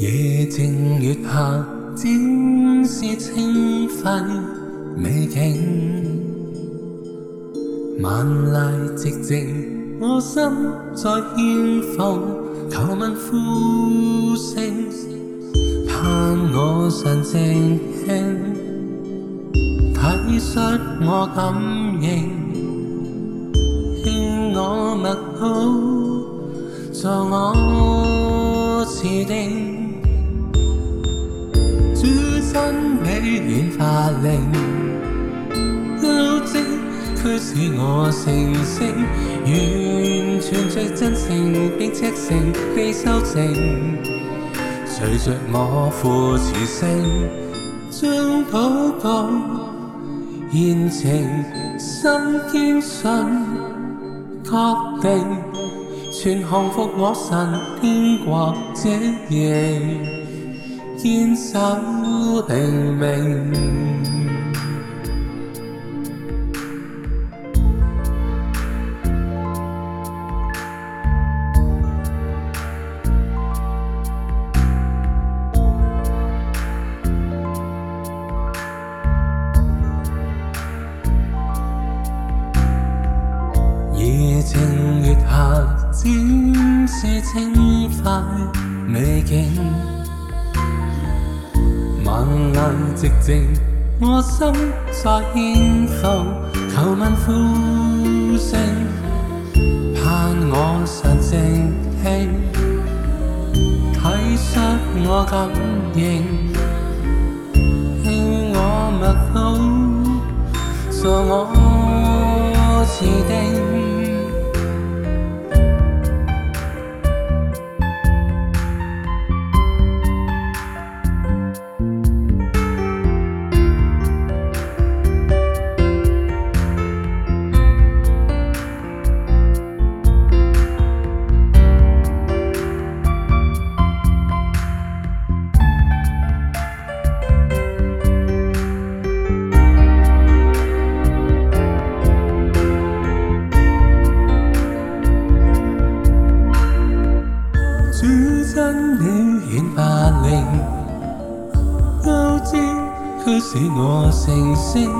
夜静月下，尽是清辉美景。万籁寂静，我心在牵动。求问呼声，盼我神静听，体恤我感应，听我默呼，助我自定。身披软发令，幽静驱使我成性，完全着真情，并赤诚被收成。随着我父慈声，将祷告言情，心坚信，确定全降服我神天国之形。堅守定命。夜靜月下，展示清快美景。眼寂靜，我心在輕浮，求問呼聲，盼我實靜氣，體恤我感應，勸我默好，助我持定。远八零，交织驱使我成圣，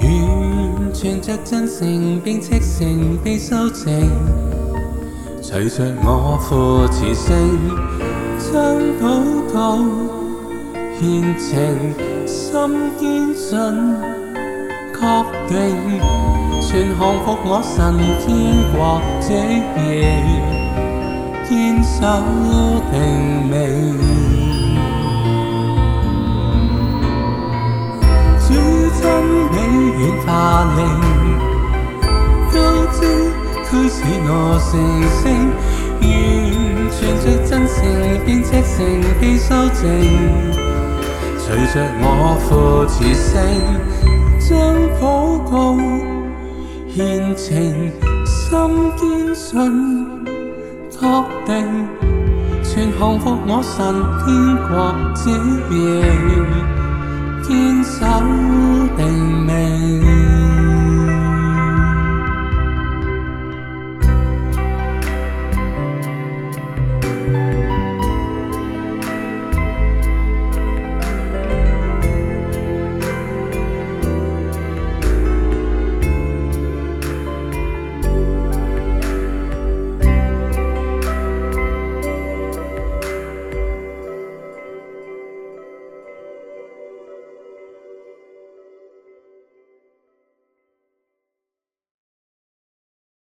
完全着真诚，并赤诚，并修正，随着我父慈声，将祷告献情，心坚信，确定全降服我神天国职役。堅守定命。主真理遠化靈，都知驅使我成聖，完全着真誠，並且誠意修正。隨着我父慈聲，將禱告獻情，心堅信。确定，全奉服我神天国旨意，坚守定命。